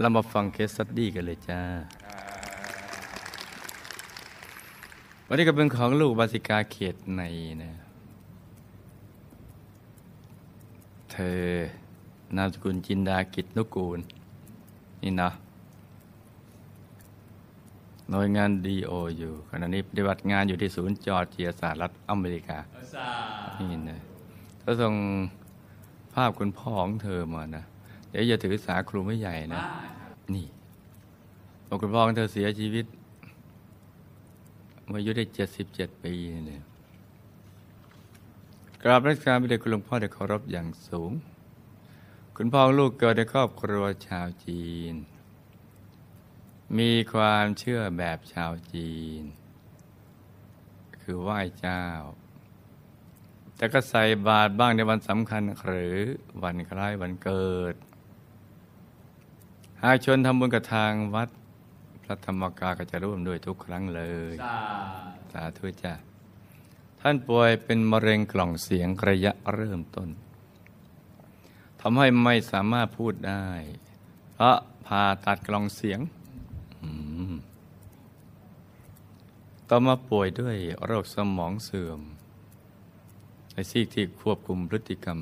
เรามาฟัง case study กันเลยจ้า วันนี้ก็เป็นของลูกอุบาสิกาเขตในนะ เธอนามสกุลจินดากิจนุกูล นี่นะหน่วยงานดีโออยู่ขณะนี้ปฏิบัติงานอยู่ที่ศูนย์จอร์เจียสหรัฐอเมริกา นี่นะถ้าส่งภาพคุณพ่อของเธอมานะ เดี๋ยวอย่าถือสาครูไม่ใหญ่นะ นี่บอกคุณพ่อของเธอเสียชีวิตเมื่ออายุได้เจ็ดสิบเจ็ดปีเนี่ยกราบรัชการพระเดชคุณหลวงพ่อได้เคารพอย่างสูง คุณพ่อของลูกเกิดในครอบครัวชาวจีน มีความเชื่อแบบชาวจีน คือไหว้เจ้า แต่ก็ใส่บาตรบ้างในวันสำคัญหรือวันคล้ายวันเกิด หากชนทำบุญกับทางวัด พระธรรมกายก็จะร่วมด้วยทุกครั้งเลย สาธุจ้าท่านป่วยเป็นมะเร็งกล่องเสียงระยะเริ่มต้นทำให้ไม่สามารถพูดได้ เพราะผ่าตัดกล่องเสียงอืมต่อมาป่วยด้วยโรคสมองเสื่อมในซีกที่ควบคุมพฤติกรรม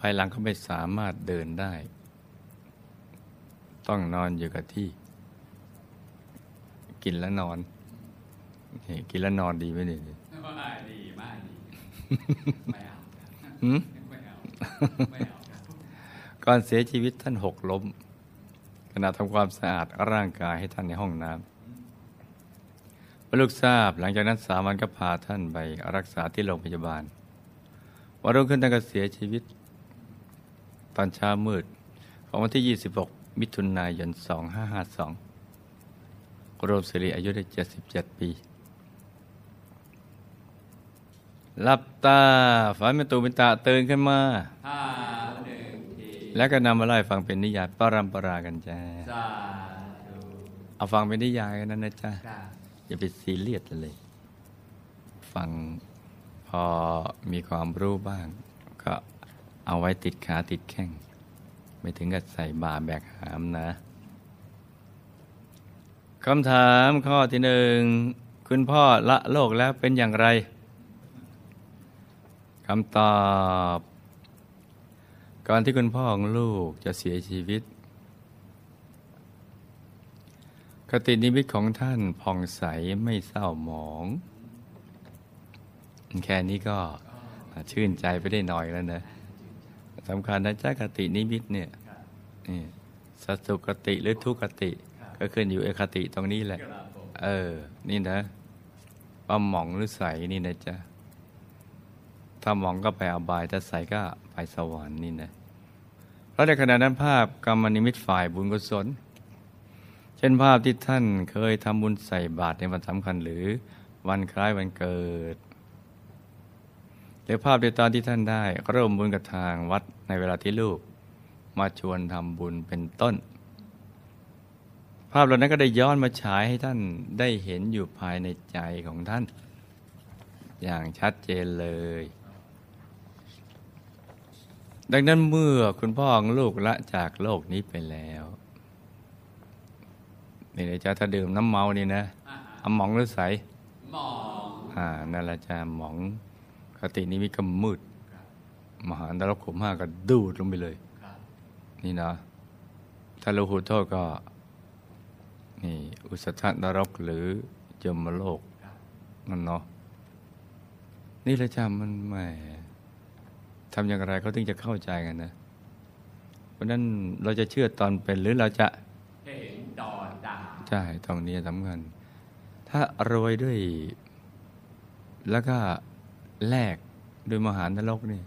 ภายหลังก็ไม่สามารถเดินได้ ต้องนอนอยู่กับที่ กินแล้วนอนนี่กินแล้วนอนดีไหมเนี่ยดีมากดีไม่เอาหืมไม่เอาไม่เอาครับก่อนเสียชีวิตท่านหกล้มขณะทำความสะอาดร่างกายให้ท่านในห้องน้ำเมื่อลูกทราบหลังจากนั้นสามวันก็พาท่านไปรักษาที่โรงพยาบาลวันรุ่งขึ้นท่านก็เสียชีวิต ตอนเช้ามืด ของวันที่ 26 มิถุนายน 2552รวมสิริอายุได้ 77 ปีหลับตาฝันเป็นตูเป็นตาตื่นขึ้นมาห้าหนึ่งทีแล้วก็นำมาไล่าให้ฟังเป็นนิยายปรัมปรากันจ้าสาธุเอาฟังเป็นนิยายกันนั้นนะจ้าครับอย่าไปซีเรียสเลย ฟังพอมีความรู้บ้างก็ เอาไว้ติดขาติดแข้ง ไม่ถึงกับใส่บาแบกหามนะคำถามข้อที่หนึ่งคุณพ่อละโลกแล้วเป็นอย่างไรคำตอบ ก่อนที่คุณพ่อของลูกจะเสียชีวิต คตินิมิตของท่านผ่องใสไม่เศร้าหมอง แค่นี้ก็ชื่นใจไปได้หน่อยแล้วนะ สำคัญนะจ้าคตินิมิตเนี่ยนี่สัสุคติหรือทุกขติ ก็ขึ้นอยู่เอคติตรงนี้แหละครับผมเออ นี่นะว่าหมองหรือใสนี่นะจ๊ะถ้าหมองก็ไปอบายถ้าใสก็ไปสวรรค์นี่นะเพราะในขณะนั้นภาพกรรมนิมิตฝ่ายบุญกุศล เช่นภาพที่ท่านเคยทำบุญใส่บาตรในวันสำคัญหรือวันคล้ายวันเกิด หรือภาพในตอนที่ท่านได้ร่วมบุญกับทางวัดในเวลาที่ลูก มาชวนทำบุญเป็นต้น ภาพเหล่านั้นก็ได้ย้อนมาฉายให้ท่านได้เห็นอยู่ภายในใจของท่าน อย่างชัดเจนเลย ดังนั้นเมื่อคุณพ่อของลูกละจากโลกนี้ไปแล้วนี่เลยจ้าถ้าดื่มน้ำเมานี่นะอ่าเอาหมองหรือใสหมองอ่านั่นแหละจ้าหมอง คตินี้มีก็มืด มหานรกขุมห้าก็ดูดลงไปเลย นี่นะ ถ้าเราหูโทษก็ นี่ อุสธนรกหรือยมโลกมันั่นเนาะนี่แหละจ้ามันแหมทำอย่างไรเขาถึงจะเข้าใจกันนะ เพราะนั้นเราจะเชื่อตอนเป็นหรือเราจะเห็นตอนด่าใช่ตรงนี้สำคัญถ้ารวยด้วย แล้วก็ แลกด้วยมหานรกนี่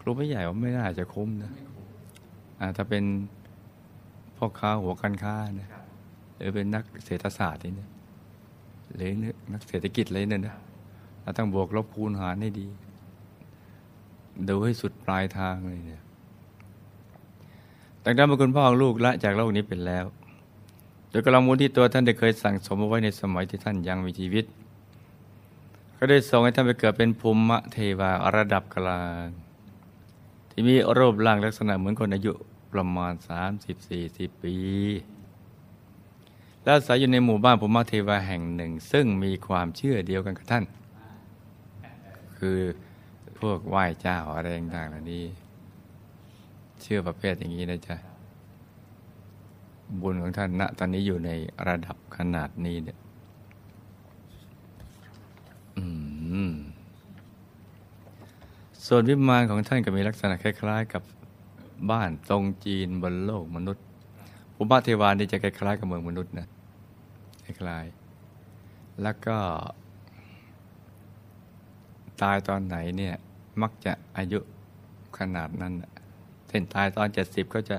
ครูไม่ใหญ่ว่าไม่น่าจะคุ้มนะไม่คุ้มอ่าถ้าเป็นพ่อค้าหัวการค้านะครับหรือเป็นนักเศรษฐศาสตร์นี่นะหรือนักเศรษฐกิจอะไรเนี่ยนะเราต้องบวกลบคูณหารให้ดี ดูให้สุดปลายทางเลยเนี่ยดังนั้นเมื่อคุณพ่อของลูกละจากโลกนี้เป็นแล้ว โดยกำลังบุญที่ตัวท่านได้เคยสั่งสมเอาไว้ในสมัยที่ท่านยังมีชีวิต ก็ได้ส่งให้ท่านไปเกิดเป็นภูมิเทวาระดับกลาง ที่มีรูปร่างลักษณะเหมือนคนอายุประมาณ 30-40 ปี และอาศัยอยู่ในหมู่บ้านภูมิเทวาแห่งหนึ่ง ซึ่งมีความเชื่อเดียวกันกับท่าน คือพวกไหว้เจ้าอะไรต่างๆเหล่านี้ เชื่อประเภทอย่างนี้นะจ๊ะบุญของท่านณตอนนี้อยู่ในระดับขนาดนี้เนี่ยอืม ส่วนวิมานของท่านก็มีลักษณะคล้าย ๆ กับบ้านทรงจีนบนโลกมนุษย์ภูมิเทวานี่จะคล้ายๆกับเมืองมนุษย์นะคล้ายๆแล้วก็ตายตอนไหนเนี่ยมักจะอายุขนาดนั้นเช่นตายตอนเจ็ดสิบก็จะ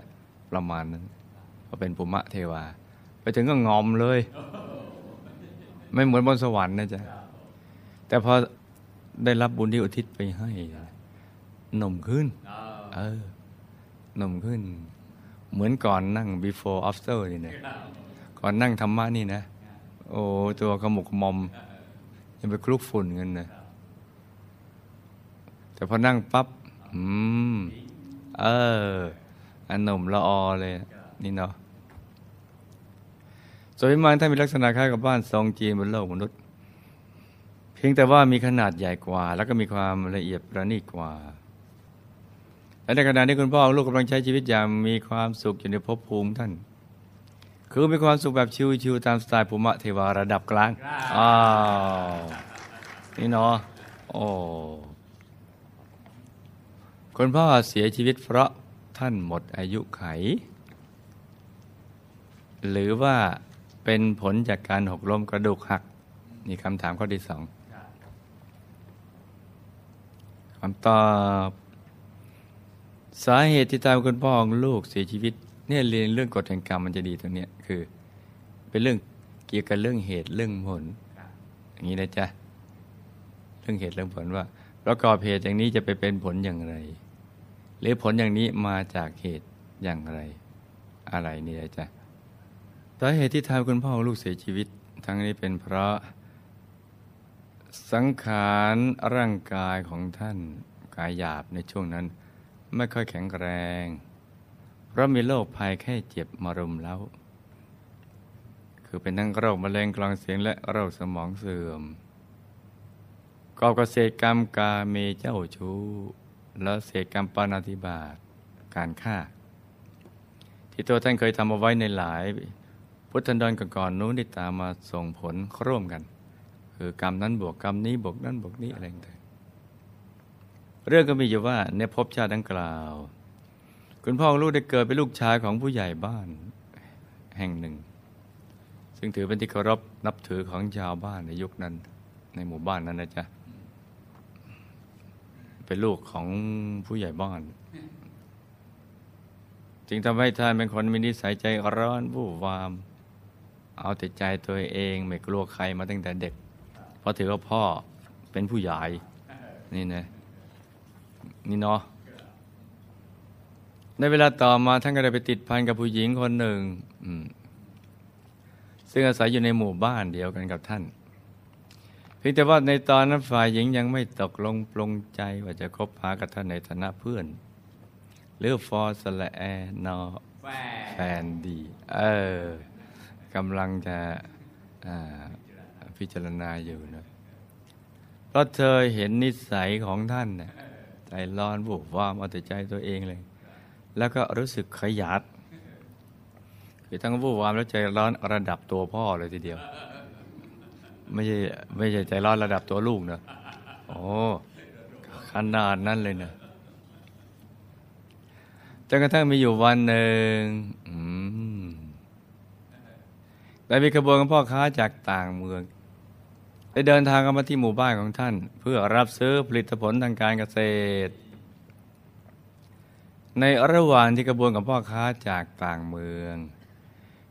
ประมาณนั้นก็เป็นภูมิเทวา ไปถึงก็งอมเลย ไม่เหมือนบนสวรรค์นะจ๊ะแต่พอได้รับบุญที่อุทิศไปให้ หนุ่มขึ้น เออ หนุ่มขึ้น เหมือนก่อนนั่ง before after นี่นะก่อนนั่งธรรมะนี่นะ โอ้ตัวขมุกขมอม ยังไปคลุกฝุ่นกันนะ แต่พอนั่งปั๊บ อืม เออ อันหนุ่มละออเลย นี่เนาะส่วนวิมานท่านมีลักษณะคล้ายกับบ้านทรงจีนบนโลกมนุษย์ เพียงแต่ว่ามีขนาดใหญ่กว่า แล้วก็มีความละเอียดประณีตกว่า และในขณะนี้คุณพ่อของลูกกำลังใช้ชีวิตอย่างมีความสุขอยู่ในภพภูมิท่าน คือมีความสุขแบบชิวๆตามสไตล์ภูมิเทวาระดับกลางอ้าวนี่เนาะโอ้คุณพ่อเสียชีวิตเพราะท่านหมดอายุไข หรือว่าเป็นผลจากการหกล้มกระดูกหัก นี่คำถามข้อที่สองคำตอบ สาเหตุที่ตายของคุณพ่อของลูกเสียชีวิตเนี่ยเรียนเรื่องกฎแห่งกรรมมันจะดีตรงเนี้ยคือ เป็นเรื่องเกี่ยวกับเรื่องเหตุเรื่องผล อย่างนี้นะจ๊ะเรื่องเหตุเรื่องผลว่าประกอบเหตุอย่างนี้จะไปเป็นผลอย่างไร หรือผลอย่างนี้มาจากเหตุอย่างไร อะไรนี่นะจ๊ะสาเหตุที่ทำคุณพ่อของลูกเสียชีวิต ทั้งนี้เป็นเพราะ สังขารร่างกายของท่านกายหยาบในช่วงนั้น ไม่ค่อยแข็งแรง เพราะมีโรคภัยแค่เจ็บมารุมเล้า คือเป็นทั้งโรคมะเร็งกลางเสียงและโรคสมองเสื่อมกอกับเศษกรรมกาเมเจ้าชู้ และเศษกรรมปานาธิบาตการฆ่า ที่ตัวท่านเคยทำเอาไว้ในหลาย พุทธันดรก่อนๆนู้นที่ตามมาส่งผลร่วมกัน คือกรรมนั้นบวกกรรมนี้บวกนั้นบวกนี้อะไรต่าง เรื่องก็มีอยู่ว่าในภพชาติดังกล่าว คุณพ่อลูกได้เกิดเป็นลูกชายของผู้ใหญ่บ้านแห่งหนึ่ง ซึ่งถือเป็นที่เคารพนับถือของชาวบ้านในยุคนั้น ในหมู่บ้านนั้นนะจ๊ะเป็นลูกของผู้ใหญ่บ้าน จึงทำให้ท่านเป็นคนมีนิสัยใจร้อนวู่วาม เอาแต่ใจตัวเองไม่กลัวใครมาตั้งแต่เด็ก เพราะถือว่าพ่อเป็นผู้ใหญ่นี่นะ นี่เนาะในเวลาต่อมาท่านก็ได้ไปติดพันกับผู้หญิงคนหนึ่งซึ่งอาศัยอยู่ในหมู่บ้านเดียวกันกับท่านเพียงแต่ว่าในตอนนั้นฝ่ายหญิงยังไม่ตกลงปลงใจว่าจะคบหากับท่านในฐานะเพื่อนหรือฟอร์สละแอนอแฟแฟนดี เออกำลังจะพิจารณาอยู่นะเพราะเธอเห็นนิสัยของท่านเนี่ย ใจร้อนบุบวามเอาแต่ใจตัวเองเลย แล้วก็รู้สึกขยัดคือทั้งวูบวามแล้วใจร้อนระดับตัวพ่อเลยทีเดียว ไม่ใช่ไม่ใช่ใจร้อนระดับตัวลูกนะโอ้ขนาดนั้นเลยนะจนกระทั่งมีอยู่วันหนึ่งอืมได้มีขบวนของพ่อค้าจากต่างเมือง ได้เดินทางเข้ามาที่หมู่บ้านของท่าน เพื่อรับซื้อผลิตผลทางการเกษตร ในระหว่างที่กระบวนของพ่อค้าจากต่างเมือง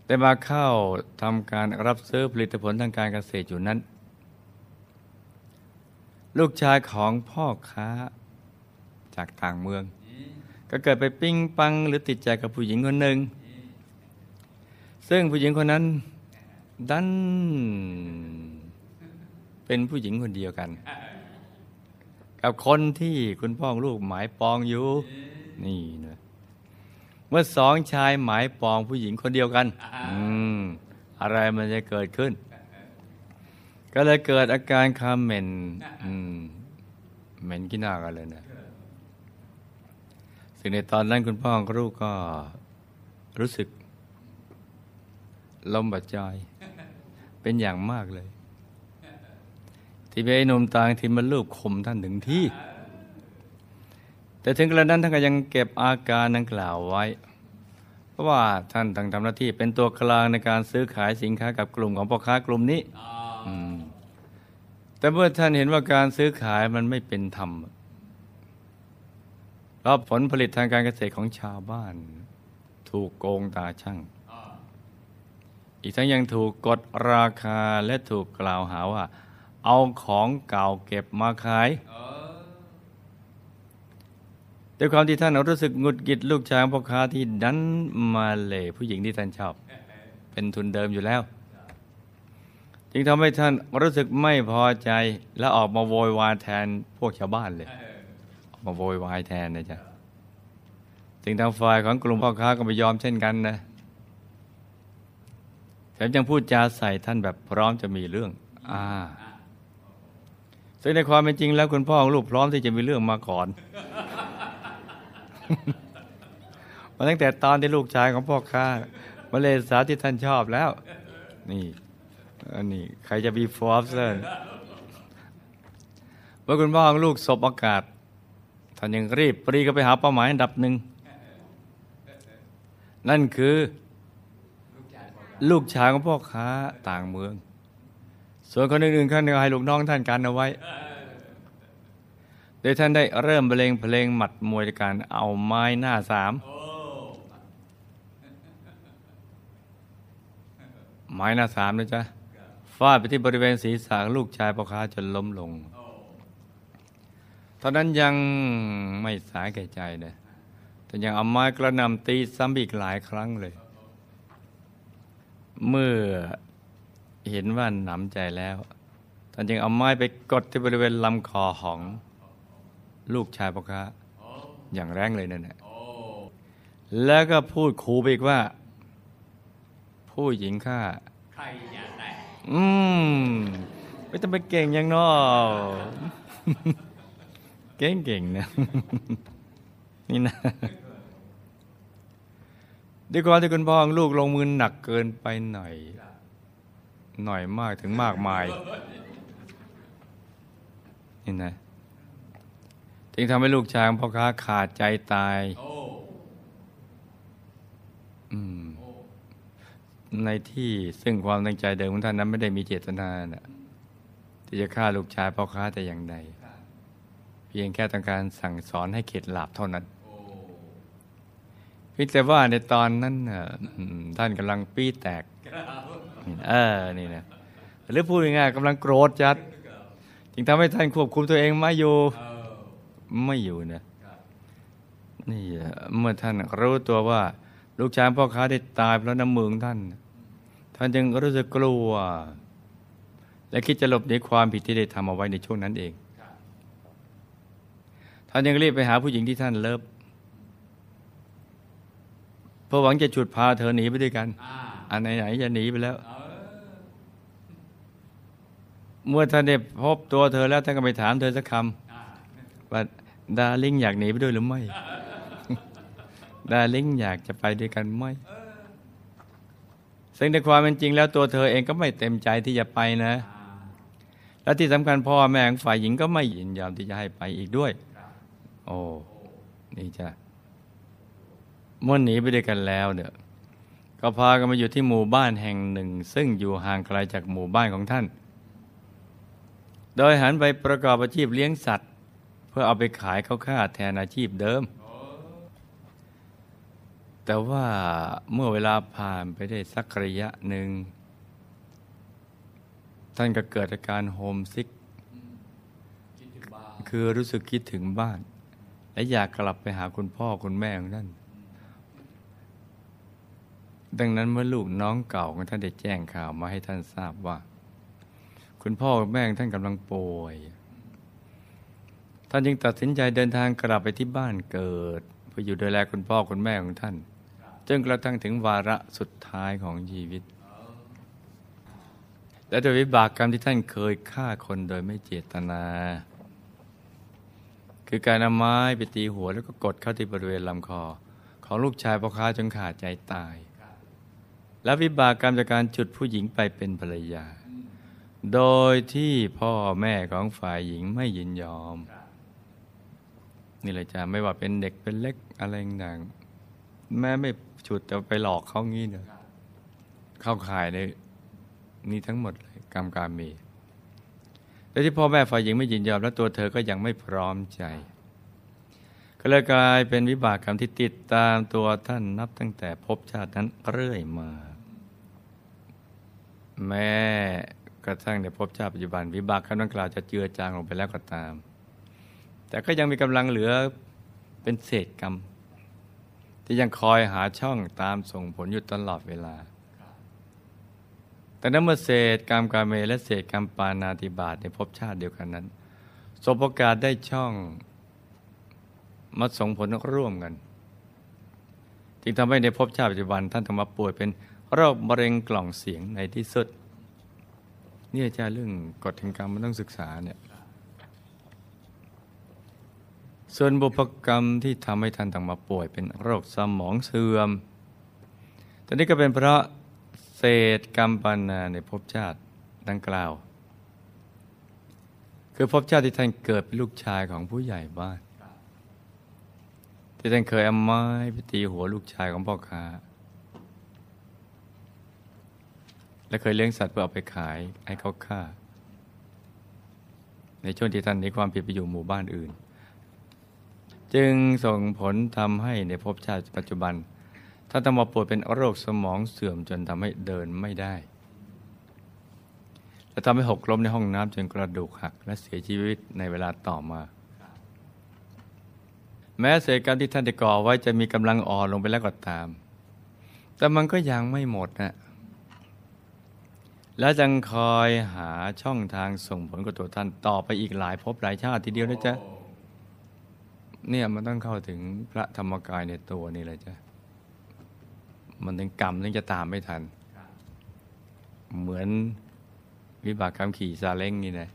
ได้มาเข้าทำการรับซื้อผลิตผลทางการเกษตรอยู่นั้น ลูกชายของพ่อค้าจากต่างเมือง ก็เกิดไปปิ้งปังหรือติดใจกับผู้หญิงคนหนึ่ง ซึ่งผู้หญิงคนนั้นดัน เป็นผู้หญิงคนเดียวกัน กับคนที่คุณพ่อลูกหมายปองอยู่ นี่นะเมื่อสองชายหมายปองผู้หญิงคนเดียวกันอืมอะไรมันจะเกิดขึ้น ก็เลยเกิดอาการคาเหม็นอืมเหม็นขี้หน้ากันเลยนะซึ่งในตอนนั้นคุณพ่อของลูกก็รู้สึกลมบาดใจเป็นอย่างมากเลย ที่ไปไอ้หนุ่มต่างที่มันลูกข่มท่านถึงที่ แต่ถึงกระนั้นท่านก็ยังเก็บอาการดังกล่าวไว้ เพราะว่าท่านต้องทำหน้าที่เป็นตัวกลางในการซื้อขายสินค้ากับกลุ่มของพ่อค้ากลุ่มนี้แต่เมื่อท่านเห็นว่าการซื้อขายมันไม่เป็นธรรมราะผลผลิตทางการเกษตรของชาวบ้าน ถูกโกงตาช่างอีกทั้งยังถูกกดราคาและถูกกล่าวหาว่า เอาของเก่าเก็บมาขายเออด้วยความที่ท่านรู้สึกหงุดหงิดลูกชายของพ่อค้าที่ดันมาเหล่ผู้หญิงที่ท่านชอบ เป็นทุนเดิมอยู่แล้ว จึงทำให้ท่านรู้สึกไม่พอใจและออกมาโวยวายแทนพวกชาวบ้านเลยเออออกมาโวยวายแทนนะจ๊ะถึงทางฝ่ายของกลุ่มพ่อค้าก็ไม่ยอมเช่นกันนะแถมยังพูดจาใส่ท่านแบบพร้อมจะมีเรื่อง อ่า ซึ่งในความเป็นจริงแล้วคุณพ่อของลูกพร้อมที่จะมีเรื่องมาก่อนมาตั้งแต่ตอนที่ลูกชายของพ่อค้ามาเลสาที่ท่านชอบแล้ว นี่อันนี้ใครจะบีฟอร์เซอร์เมื่อคุณพ่อของลูกสบโอกาสท่านยังรีบปรีก็ไปหาเป้าหมายอันดับหนึ่ง นั่นคือ ลูกชายของพ่อค้าต่างเมือง ส่วนคนอื่นๆท่านก็ให้ลูกน้องท่านกันเอาไว้ โดยท่านได้เริ่มบรรเลงเพลงหมัดมวยในการเอาไม้หน้าสามโอ้ไม้หน้าสามนะจ๊ะฟาดไปที่บริเวณศีรษะของลูกชายพ่อค้าจนล้มลงโอ้ตอนนั้นยังไม่สายแก่ใจนะแต่ยังเอาไม้กระหนำตีซ้ำอีกหลายครั้งเลย เมื่อ เห็นว่าหนำใจแล้วท่านยังเอาไม้ไปกดที่บริเวณลำคอของลูกชายพ่อค้าโอ้อย่างแรงเลยนั่นแหละโอ้แล้วก็พูดขู่ไปอีกว่า ผู้หญิงฆ่าใครอย่าแตะอืมไม่ต้องไปเก่งอย่างนอเก่งเก่งๆนะ นี่นะด้วยความที่คุณพ่อของลูกลงมือหนักเกินไปหน่อย หน่อยมากถึงมากมาย นี่นะจึงทำให้ลูกชายของพ่อค้าขาดใจตายอืมในที่ซึ่งความตั้งใจเดิมของท่านนั้นไม่ได้มีเจตนานะที่จะฆ่าลูกชายพ่อค้าแต่อย่างใดเพียงแค่ต้องการสั่งสอนให้เข็ดหลาบเท่านั้นเพียงแต่ว่าในตอนนั้นน่ะท่านกำลังปี้แตก เออนี่นะหรือพูดง่ายๆกำลังโกรธจัด จึงทำให้ท่านควบคุมตัวเองไม่อยู่ไม่อยู่นะนี่เมื่อท่านรู้ตัวว่า ลูกชายพ่อค้าได้ตายเพราะน้ำมือของท่าน ท่านจึงรู้สึกกลัว และคิดจะหลบหนีความผิดที่ได้ทำเอาไว้ในช่วงนั้นเอง ท่านยังรีบไปหาผู้หญิงที่ท่านเลิฟเพื่อหวังจะฉุดพาเธอหนีไปด้วยกัน อ่าอันไหนๆจะหนีไปแล้วเออเมื่อท่านได้พบตัวเธอแล้วท่านก็ไปถามเธอสักคอ่าำว่าดาริ่งอยากหนีไปด้วยหรือไม่ดาริ่งอยากจะไปด้วยกันไหมซึ่งในความเป็นจริงแล้วตัวเธอเองก็ไม่เต็มใจที่จะไปนะอ่าและที่สำคัญพ่อแม่ของฝ่ายหญิงก็ไม่ยินยอมที่จะให้ไปอีกด้วยครับโอ้ นี่จ้ะเมื่อหนีไปด้วยกันแล้วเนี่ย ก็พากันมาอยู่ที่หมู่บ้านแห่งหนึ่ง ซึ่งอยู่ห่างไกลจากหมู่บ้านของท่าน โดยหันไปประกอบอาชีพเลี้ยงสัตว์ เพื่อเอาไปขายเข้าค่าแทนอาชีพเดิม แต่ว่าเมื่อเวลาผ่านไปได้สักระยะหนึ่ง ท่านก็เกิดอาการโฮมซิก คือรู้สึกคิดถึงบ้าน และอยากกลับไปหาคุณพ่อคุณแม่ของท่าน ดังนั้นเมื่อลูกน้องเก่าของท่านได้แจ้งข่าวมาให้ท่านทราบว่า คุณพ่อคุณแม่ของท่านกำลังป่วย ท่านจึงตัดสินใจเดินทางกลับไปที่บ้านเกิด เพื่ออยู่ดูแลคุณพ่อคุณแม่ของท่านจนกระทั่งถึงวาระสุดท้ายของชีวิต และโดยวิบากกรรมที่ท่านเคยฆ่าคนโดยไม่เจตนา คือการนำไม้ไปตีหัวแล้วก็กดเข้าที่บริเวณลำคอ ของลูกชายพ่อค้าจนขาดใจตาย และวิบากกรรมจากการจุดผู้หญิงไปเป็นภรรยา โดยที่พ่อแม่ของฝ่ายหญิงไม่ยินยอม นี่เลยจ้ะไม่ว่าเป็นเด็กเป็นเล็กอะไรต่างแม่ไม่ฉุดแต่ไปหลอกเขางี้เนอะเข้าข่ายในนี่ทั้งหมดเลยกรรมการมีแต่ที่พ่อแม่ฝ่ายหญิงไม่ยินยอม และตัวเธอก็ยังไม่พร้อมใจ ก็เลยกลายเป็นวิบากกรรมที่ติดตามตัวท่านนับตั้งแต่ภพชาตินั้นเรื่อยมา แม้กระทั่งในภพชาติปัจจุบันวิบากกรรมดังกล่าวจะเจือจางลงไปแล้วก็ตาม แต่ก็ยังมีกำลังเหลือเป็นเศษกรรม ที่ยังคอยหาช่องตามส่งผลอยู่ตลอดเวลา แต่นั้นเมื่อเศษกรรมกาเมและเศษกรรมปานาติบาตในภพชาติเดียวกันนั้นสบโอกาสได้ช่องมาส่งผลร่วมกัน จึงทำให้ในภพชาติปัจจุบันท่านต้องมาป่วยเป็น โรคมะเร็งกล่องเสียงในที่สุดนี่อาจารย์เรื่องกฎแห่งกรรมมันต้องศึกษาเนี่ยส่วนบุพกรรมที่ทำให้ท่านต้องมาป่วยเป็นโรคสมองเสื่อมตอนนี้ก็เป็นเพราะเศษกรรมปานาในภพชาติดังกล่าว คือภพชาติที่ท่านเกิดเป็นลูกชายของผู้ใหญ่บ้าน ที่ท่านเคยเอาไม้ไปตีหัวลูกชายของพ่อค้า และเคยเลี้ยงสัตว์เพื่อเอาไปขายให้เขาฆ่า ในช่วงที่ท่านนีความผิดไปอยู่หมู่บ้านอื่น จึงส่งผลทำให้ในภพชาติปัจจุบันท่านต้องมาป่วยเป็นโรคสมองเสื่อมจนทำให้เดินไม่ได้ และทำให้หกล้มในห้องน้ำจนกระดูกหักและเสียชีวิตในเวลาต่อมา แม้เศษกรรมที่ท่านได้ก่อไว้จะมีกำลังอ่อนลงไปแล้วก็ตาม แต่มันก็ยังไม่หมดนะ และจังคอยหาช่องทางส่งผลกับตัวท่านต่อไปอีกหลายภพหลายชาติทีเดียวนะจ๊ะเนี่ยมันต้องเข้าถึงพระธรรมกายในตัวนี่เลยจ้ะมันถึงกรรมถึงจะตามไม่ทัน เหมือนวิบากกรรมขี่ซาเล้งนี่นะ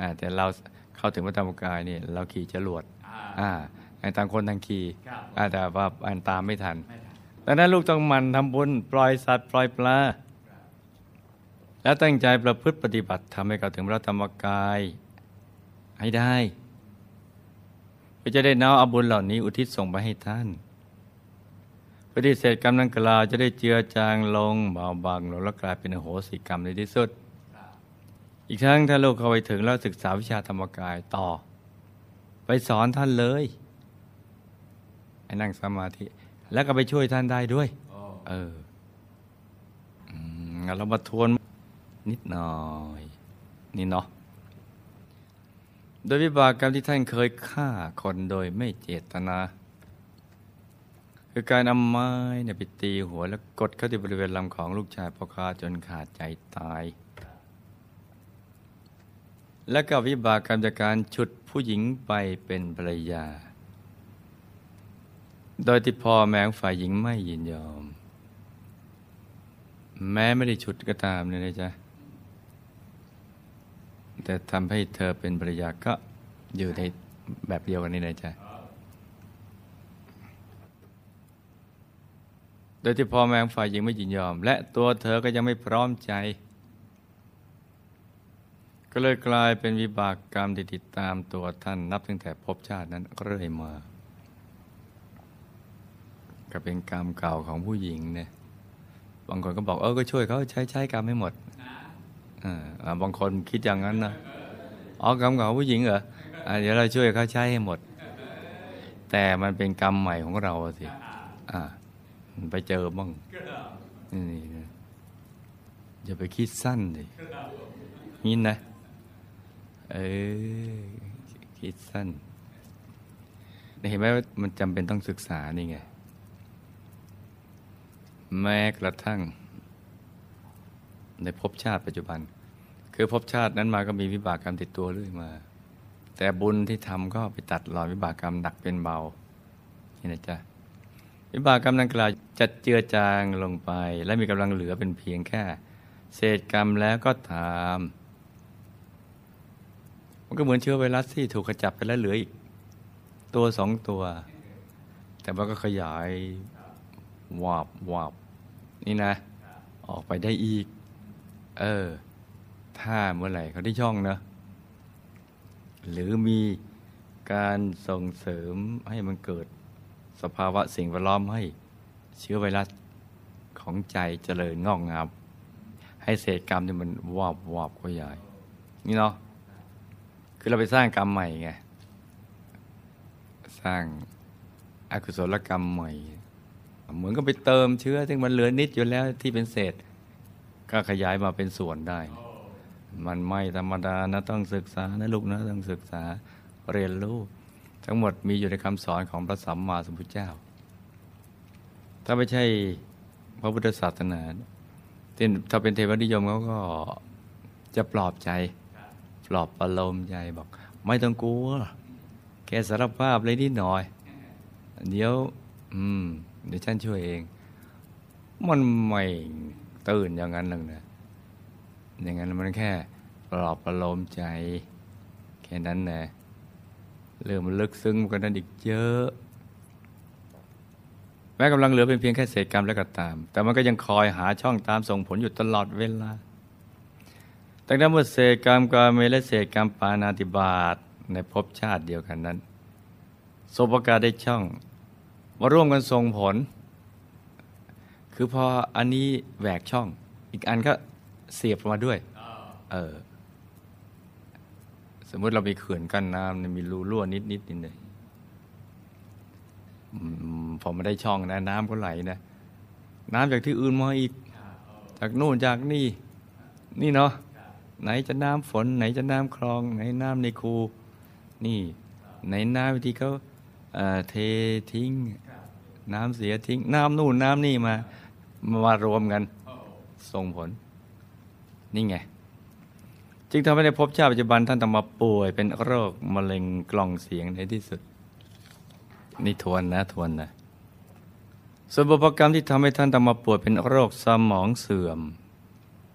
อ่าแต่เราเข้าถึงพระธรรมกายเนี่ยเราขี่จรวดอ่าไอ้ต่างคนต่างขี่ครับอ่าแต่ว่าอันตามไม่ทันไม่ทันดังนั้นลูกต้องหมันทำบุญปล่อยสัตว์ปล่อยปลา แล้วตั้งใจประพฤติปฏิบัติทำให้เข้าถึงพระธรรมกาย ให้ได้เพื่อจะได้น้อมเอาบุญเหล่านี้อุทิศส่งไปให้ท่านเพื่อที่เศษกรรมดังกล่าวจะได้เจือจางลงเบาบางลงและกลายเป็นโหสิกรรมในที่สุด อีกทั้งถ้าลูกเข้าไปถึงแล้วศึกษาวิชาธรรมกายต่อ ไปสอนท่านเลยให้นั่งสมาธิ แล้วก็ไปช่วยท่านได้ด้วยอเออเรามาทวน นิดหน่อย นี่เนาะโดยวิบากกรรมที่ท่านเคยฆ่าคนโดยไม่เจตนา คือการเอาไม้เนี่ยไปตีหัวแล้วกดเข้าที่บริเวณลำของลูกชายพ่อค้าจนขาดใจตาย และก็วิบากกรรมจากการฉุดผู้หญิงไปเป็นภรรยา โดยที่พ่อแม่ฝ่ายหญิงไม่ยินยอม แม้ไม่ได้ฉุดก็ตามเนี่ยนะจ๊ะ แต่ทำให้เธอเป็นภรรยาก็อยู่ในแบบเดียวกันนี่นะจ๊ะโดยที่พ่อแม่งฝ่ายหญิงไม่ยินยอม และตัวเธอก็ยังไม่พร้อมใจ ก็เลยกลายเป็นวิบากกรรมที่ติดตามตัวท่านนับตั้งแต่ภพชาตินั้นเรื่อยมาก็เป็นกรรมเก่าของผู้หญิงเนี่ยบางคนก็บอกเออก็ช่วยเขาใช้ใช้กรรมให้หมด บางคนคิดอย่างนั้นนะอ๋อกรรมเก่าของผู้หญิงเหรออเดี๋ยวเราช่วยเขาใช้ให้หมด แต่มันเป็นกรรมใหม่ของเราสิไปเจอบ้างนี่นะอย่าไปคิดสั้นดินี่นะ เออคิดสั้นเห็นไหมว่ามันจำเป็นต้องศึกษานี่ไง แม้กระทั่ง ในภพชาติปัจจุบัน คือภพชาตินั้นมาก็มีวิบากกรรมติดตัวเรื่อยมา แต่บุญที่ทำก็ไปตัดรอนวิบากกรรมหนักเป็นเบานี่นะจ๊ะวิบากกรรมดังกล่าวจะเจือจางลงไป และมีกำลังเหลือเป็นเพียงแค่ เศษกรรมแล้วก็ตามมันก็เหมือนเชื้อไวรัสที่ถูกขจับไปแล้วเหลืออีกตัวสองตัว แต่มันก็ขยายวาบวาบนี่นะ ออกไปได้อีก เออ ถ้าเมื่อไหร่เขาได้ช่องเนะหรือมีการส่งเสริมให้มันเกิดสภาวะสิ่งแวดล้อมให้เชื้อไวรัสของใจเจริญงอกงามให้เศษกรรมที่มันวาบวาบก็ใหญ่นี่เนาะคือเราไปสร้างกรรมใหม่ไงสร้างอากุศลกรรมใหม่ เหมือนก็ไปเติมเชื้อซึ่งมันเหลือนิดอยู่แล้วที่เป็นเศษ ก็ขยายมาเป็นส่วนได้ มันไม่ธรรมดานะต้องศึกษานะลูกนะต้องศึกษาเรียนรู้ ทั้งหมดมีอยู่ในคำสอนของพระสัมมาสัมพุทธเจ้า ถ้าไม่ใช่พระพุทธศาสนาที่ถ้าเป็นเทวนิยมเขาก็จะปลอบใจ ปลอบประโลมใจบอก ไม่ต้องกลัว แค่สารภาพเลยนิดหน่อย เดี๋ยว อืม เดี๋ยวฉันช่วยเอง มันไม่ ตื่นอย่างนั้นหรอกนะอย่างนั้นมันแค่ปลอบประโลมใจ แค่นั้นนะเรื่องมันลึกซึ้งกว่านั้นอีกเยอะแม้กำลังเหลือเป็นเพียงแค่เศษกรรมแล้วก็ตาม แต่มันก็ยังคอยหาช่องตามส่งผลอยู่ตลอดเวลาตั้งแต่เมื่อเศษกรรมกาเมและเศษกรรมปานาติบาตในภพชาติเดียวกันนั้นสบโอกาสได้ช่อง มาร่วมกันส่งผล คือพออันนี้แหวกช่อง อีกอันก็เสียบมาด้วยเออสมมติเรามีเขื่อนกั้นน้ำมีรูรั่วนิดนิดนิดเลยอืมพอมาได้ช่องนะ น้ำก็ไหลนะ น้ำจากที่อื่นมาอีก จากนู่นจากนี่ นี่เนาะไหนจะน้ำฝน ไหนจะน้ำคลอง ไหนน้ำในคูนี่ ไหนน้ำที่เขาเเททิ้ง น้ำเสียทิ้ง น้ำนู่นน้ำนี่มา มารวมกันส่งผล นี่ไง จึงทำให้ในภพชาติปัจจุบันท่านต้องมาป่วยเป็นโรคมะเร็งกล่องเสียงในที่สุด นี่ทวนนะทวนนะส่วนบุพกรรมที่ทำให้ท่านต้องมาป่วยเป็นโรคสมองเสื่อม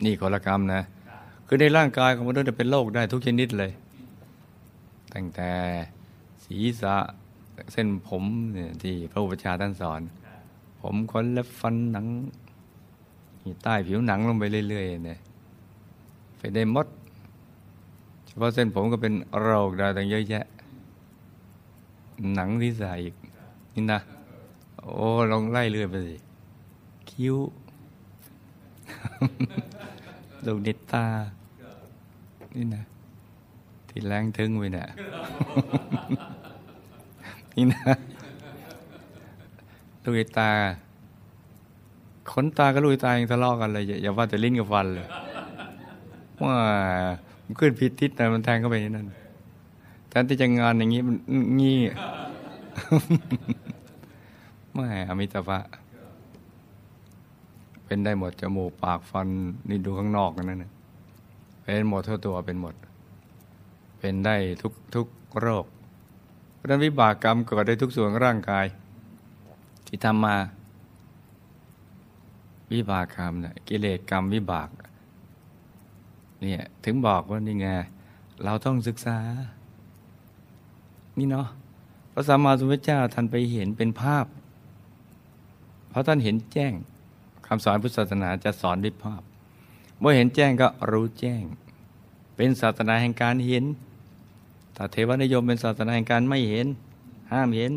นี่กลกรรมนะ คือในร่างกายของมนุษย์เป็นโรคได้ทุกชนิดเลย ตั้งแต่ศีรษะเส้นผมเนี่ยที่พระอุปชฌาย์ท่านสอน ผมขนและฟันหนังใต้ผิวหนังลงไปเรื่อยๆเนี่ยไปได้มด เฉพาะเส้นผมก็เป็นโรคได้ตั้งเยอะแยะ หนังที่ใส่อีกนี่นะ โอ้ ลองไล่เรื่อยไปสิ คิ้วลูนิดตา นี่นะ ที่แรงทึงไปเนี่ยนี่นะ ลูกตา ขนตากับลูกตายังทะเลาะกันเลยอย่าอย่าว่าแต่ลิ้นกับฟันเลยว่ามันขึ้นผิดทิศนะมันแทงเข้าไปในนั่นแทนที่จะงานอย่างนี้มันงี้ไม่อมิตภะเป็นได้หมดจมูกปากฟันนี่ดูข้างนอกนั่นนะเป็นหมดทั่วตัวเป็นหมด เป็นได้ทุกทุกโรคเพราะนั้นวิบากกรรมเกิดได้ทุกส่วนร่างกาย ที่ทำมา วิบากกรรมเนี่ยกิเลสกรรมวิบากเนี่ยถึงบอกว่านี่ไงเราต้องศึกษา นี่เนาะพระสัมมาสัมพุทธเจ้าท่านไปเห็นเป็นภาพ เพราะท่านเห็นแจ้งคำสอนพุทธศาสนาจะสอนด้วยภาพ เมื่อเห็นแจ้งก็รู้แจ้ง เป็นศาสนาแห่งการเห็นถ้าเทวนิยมเป็นศาสนาแห่งการไม่เห็น ห้ามเห็น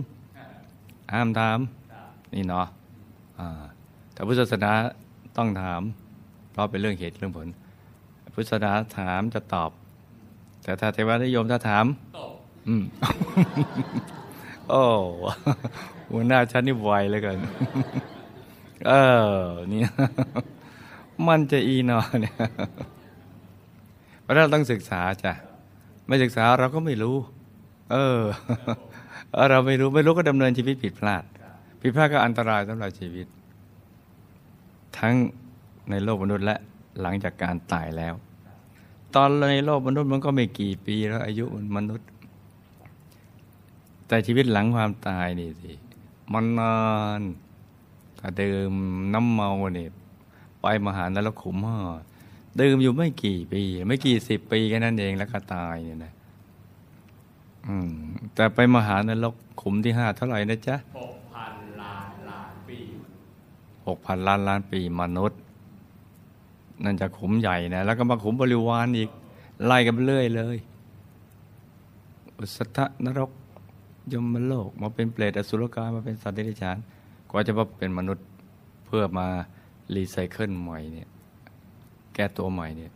ห้ามถาม นี่เนาะอ่าแต่พุทธศาสนาต้องถาม เพราะเป็นเรื่องเหตุเรื่องผล พุทธศาสนาถามจะตอบ แต่ถ้าเทวนิยมถ้าถามอืมโอ้หัวหน้าฉันนี่ไวเหลยกัน เออนี่มันจะอีนอเนี่ยเพราะเราต้องศึกษาจ้ะไม่ศึกษาเราก็ไม่รู้ เออ เราไม่รู้ไม่รู้ก็ดำเนินชีวิตผิดพลาด ผิดพลาดก็อันตรายสำหรับชีวิต ทั้งในโลกมนุษย์และหลังจากการตายแล้ว ตอนในโลกมนุษย์มันก็ไม่กี่ปีแล้วอายุมันมนุษย์ แต่ชีวิตหลังความตายนี่สิมันนานถ้าดื่มน้ำเมาเนี่ยไปมหานรกขุมห้าดื่มอยู่ไม่กี่ปี ไม่กี่สิบปีแค่นั้นเองแล้วก็ตายเนี่ยนะแต่ไปมหานรกขุมที่ห้าเท่าไหร่นะจ๊ะ 6,000 ล้านล้านปีมนุษย์ นั่นจะขุมใหญ่นะ แล้วก็มาขุมบริวารอีก ไล่กันเรื่อยเลย อุสธนรกยมโลก มาเป็นเปรตอสุรกายมาเป็นสัตว์เดรัจฉานกว่าจะมาเป็นมนุษย์เพื่อมารีไซเคิลใหม่เนี่ยแก้ตัวใหม่เนี่ย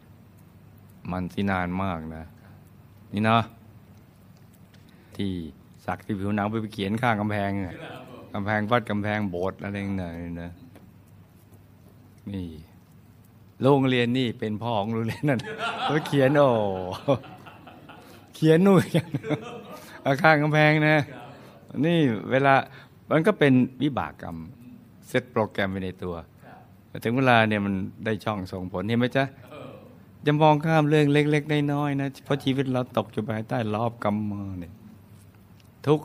มันที่นานมากนะ นี่นะที่สักที่ผิวหนังไปเขียนข้างกำแพงกำแพงวัดกำแพงโบสถ์อะไรอย่างเงี้ยนะ นี่โรงเรียนนี่เป็นพ่อของโรงเรียนนั่นเขาเขียนโอ้เขียนนู่นอาข้างกำแพงนะ นี่เวลามันก็เป็นวิบากกรรมเซตโปรแกรมไปในตัวแต่ถึงเวลาเนี่ยมันได้ช่องส่งผลเห็นไหมจ๊ะจะมองข้ามเรื่องเล็ก ๆ น้อยๆนะเพราะชีวิตเราตกอยู่ภายใต้รอบกรรมมาเนี่ยทุก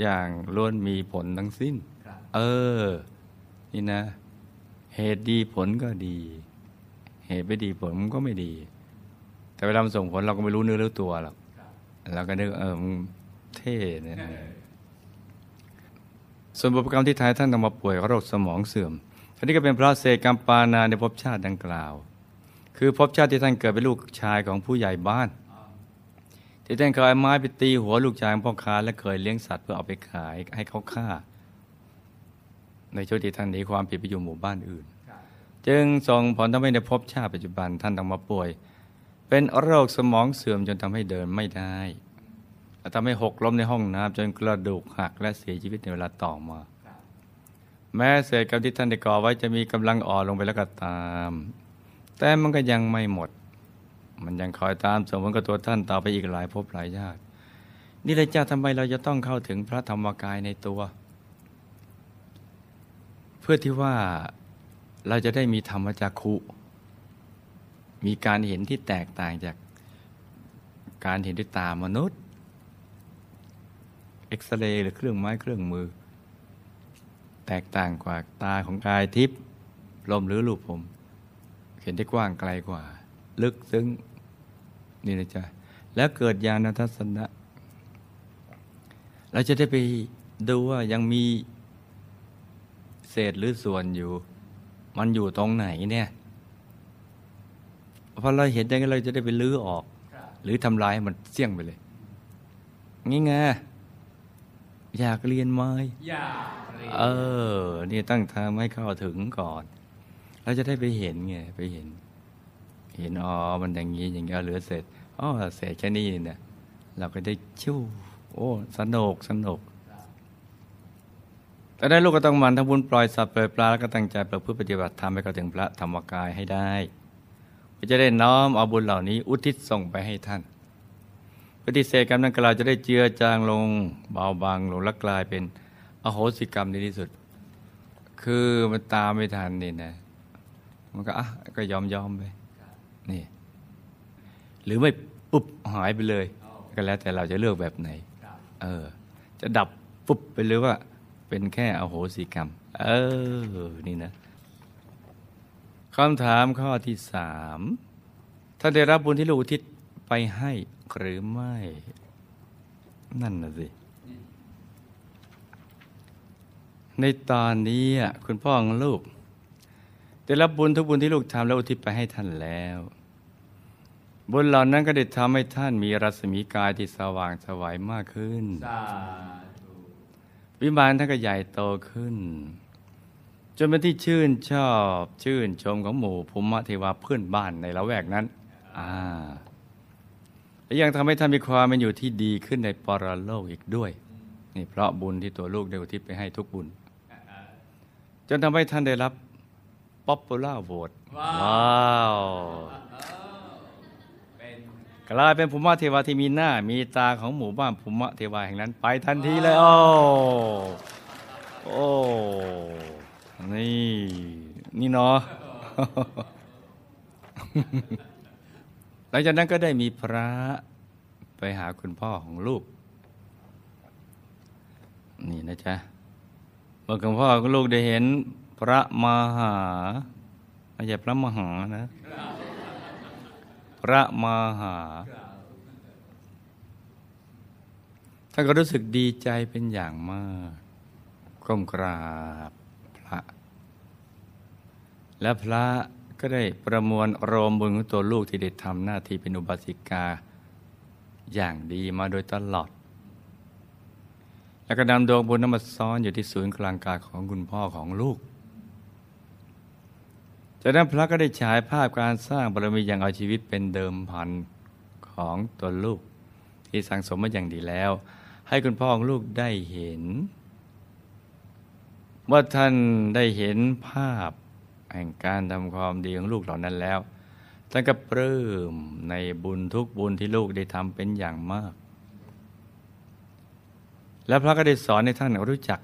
อย่างล้วนมีผลทั้งสิ้นครับเออ นี่นะ เหตุดีผลก็ดี เหตุไม่ดีผลมันก็ไม่ดี แต่เวลามันส่งผลเราก็ไม่รู้เนื้อรู้ตัวหรอกครับเราก็นึกเออมึงเท่เนี่ยส่วนบุพกรรมที่ท้ายท่านต้องมาป่วยโรคสมองเสื่อมอันนี้ก็เป็นเพราะเศษกรรมปานาในภพชาติดังกล่าว คือภพชาติที่ท่านเกิดเป็นลูกชายของผู้ใหญ่บ้าน ที่ท่านเคยเอาไม้ไปตีหัวลูกชายของพ่อค้าและเคยเลี้ยงสัตว์เพื่อเอาไปขายให้เขาฆ่า ในช่วงที่ท่านหนีความผิดไปอยู่หมู่บ้านอื่นครับจึงส่งผลทำให้ในภพชาติปัจจุบันท่านต้องมาป่วย เป็นโรคสมองเสื่อมจนทำให้เดินไม่ได้และทำให้หกล้มในห้องน้ำจนกระดูกหักและเสียชีวิตในเวลาต่อมาครับแม้เศษกรรมที่ท่านได้ก่อไว้จะมีกำลังอ่อนลงไปแล้วก็ตาม แต่มันก็ยังไม่หมด มันยังคอยตามส่งผลกับตัวท่านต่อไปอีกหลายภพหลายชาตินี่เลยจ้าทำไมเราจะต้องเข้าถึงพระธรรมกายในตัว เพื่อที่ว่าเราจะได้มีธรรมจักขุ มีการเห็นที่แตกต่างจากการเห็นด้วยตามนุษย์ เอ็กซเรย์หรือเครื่องไม้เครื่องมือ แตกต่างกว่าตาของกายทิพย์ลมหรือรูปผม เห็นได้กว้างไกลกว่า ลึกซึ้งนี่นะจ๊ะแล้วเกิดญาณทัศนะ เราจะได้ไปดูว่ายังมี เศษหรือส่วนอยู่ มันอยู่ตรงไหนเนี่ยพอเราเห็นอย่างนั้นเราจะได้ไปลื้อออกครับหรือทำลายให้มันเสี่ยงไปเลย งี้ไงอยากเรียนไหมอยากเรียนเออ นี่ตั้งทางให้เข้าถึงก่อน เราจะได้ไปเห็นไงไปเห็น เห็นอ๋อมันอย่างนี้อย่างนี้เหลือเสร็จอ๋อเสร็จแค่นี้เนี่ยเราก็ได้ชิวโอ้สนุกสนุก แต่ได้ลูกก็ต้องมันทำบุญปล่อยสัตว์ปล่อยปลาแล้วก็ตั้งใจประพฤติปฏิบัติธรรมให้เข้าถึงพระธรรมกายให้ได้เพื่อจะได้น้อมเอาบุญเหล่านี้อุทิศส่งไปให้ท่าน ปฏิเสธกรรมนั้นกล่าวจะได้เจือจางลงเบาบางลงและกลายเป็นอโหสิกรรมในที่สุด คือมันตามไม่ทันนี่นะ มันก็อะก็ยอมยอมไปนี่หรือไม่ปุ๊บหายไปเลย ก็แล้วแต่เราจะเลือกแบบไหน เออ จะดับปุ๊บไปเลยว่า เป็นแค่อโหสิกรรม เออ นี่นะคำถามข้อที่สามถ้านได้รับบุญที่ลูกอุทิศไปให้หรือไม่ นั่นนะสิ ในตอนนี้คุณพ่อของลูก ได้รับบุญทุกบุญที่ลูกทำแล้วอุทิศไปให้ท่านแล้ว บุญเหล่านั้นก็ได้ทำให้ท่านมีรัศมีกายที่สว่างสวายมากขึ้นสา วิมานท่านก็ใหญ่โตขึ้น จนเป็นที่ชื่นชอบชื่นชมของหมู่ภูมิเทวาเพื่อนบ้านในละแวกนั้น อ่าและยังทำให้ท่านมีความเป็นอยู่ที่ดีขึ้นในปรโลกอีกด้วย นี่เพราะบุญที่ตัวลูกได้อุทิศไปให้ทุกบุญ จนทำให้ท่านได้รับ popular vote ว้าวเป็น กลายเป็นภูมิเทวาที่มีหน้า มีตาของหมู่บ้านภูมิเทวาแห่งนั้นไปทันทีเลยโอ้โอ้นี่นี่เนาะหลังจากนั้นก็ได้มีพระไปหาคุณพ่อของลูก นี่นะจ๊ะเมื่อคุณพ่อของลูกได้เห็นพระมหาไม่ใช่พระมหานะ พระมาหา ท่านก็รู้สึกดีใจเป็นอย่างมากก้มกราบพระ และพระก็ได้ประมวลรมบุญของตัวลูกที่ได้ทำหน้าที่เป็นอุบาสิกา อย่างดีมาโดยตลอด แล้วก็นำดวงบุญนั้นมาซ้อนอยู่ที่ศูนย์กลางกายของคุณพ่อของลูก จากนั้นพระก็ได้ฉายภาพการสร้างบารมีอย่างเอาชีวิตเป็นเดิมพันของตัวลูก ที่สังสมมาอย่างดีแล้ว ให้คุณพ่อของลูกได้เห็น ว่าท่านได้เห็นภาพแห่งการทำความดีของลูกเหล่านั้นแล้วท่านก็ปลื้มในบุญทุกบุญที่ลูกได้ทำเป็นอย่างมาก และพระก็ได้สอนให้ท่านรู้จัก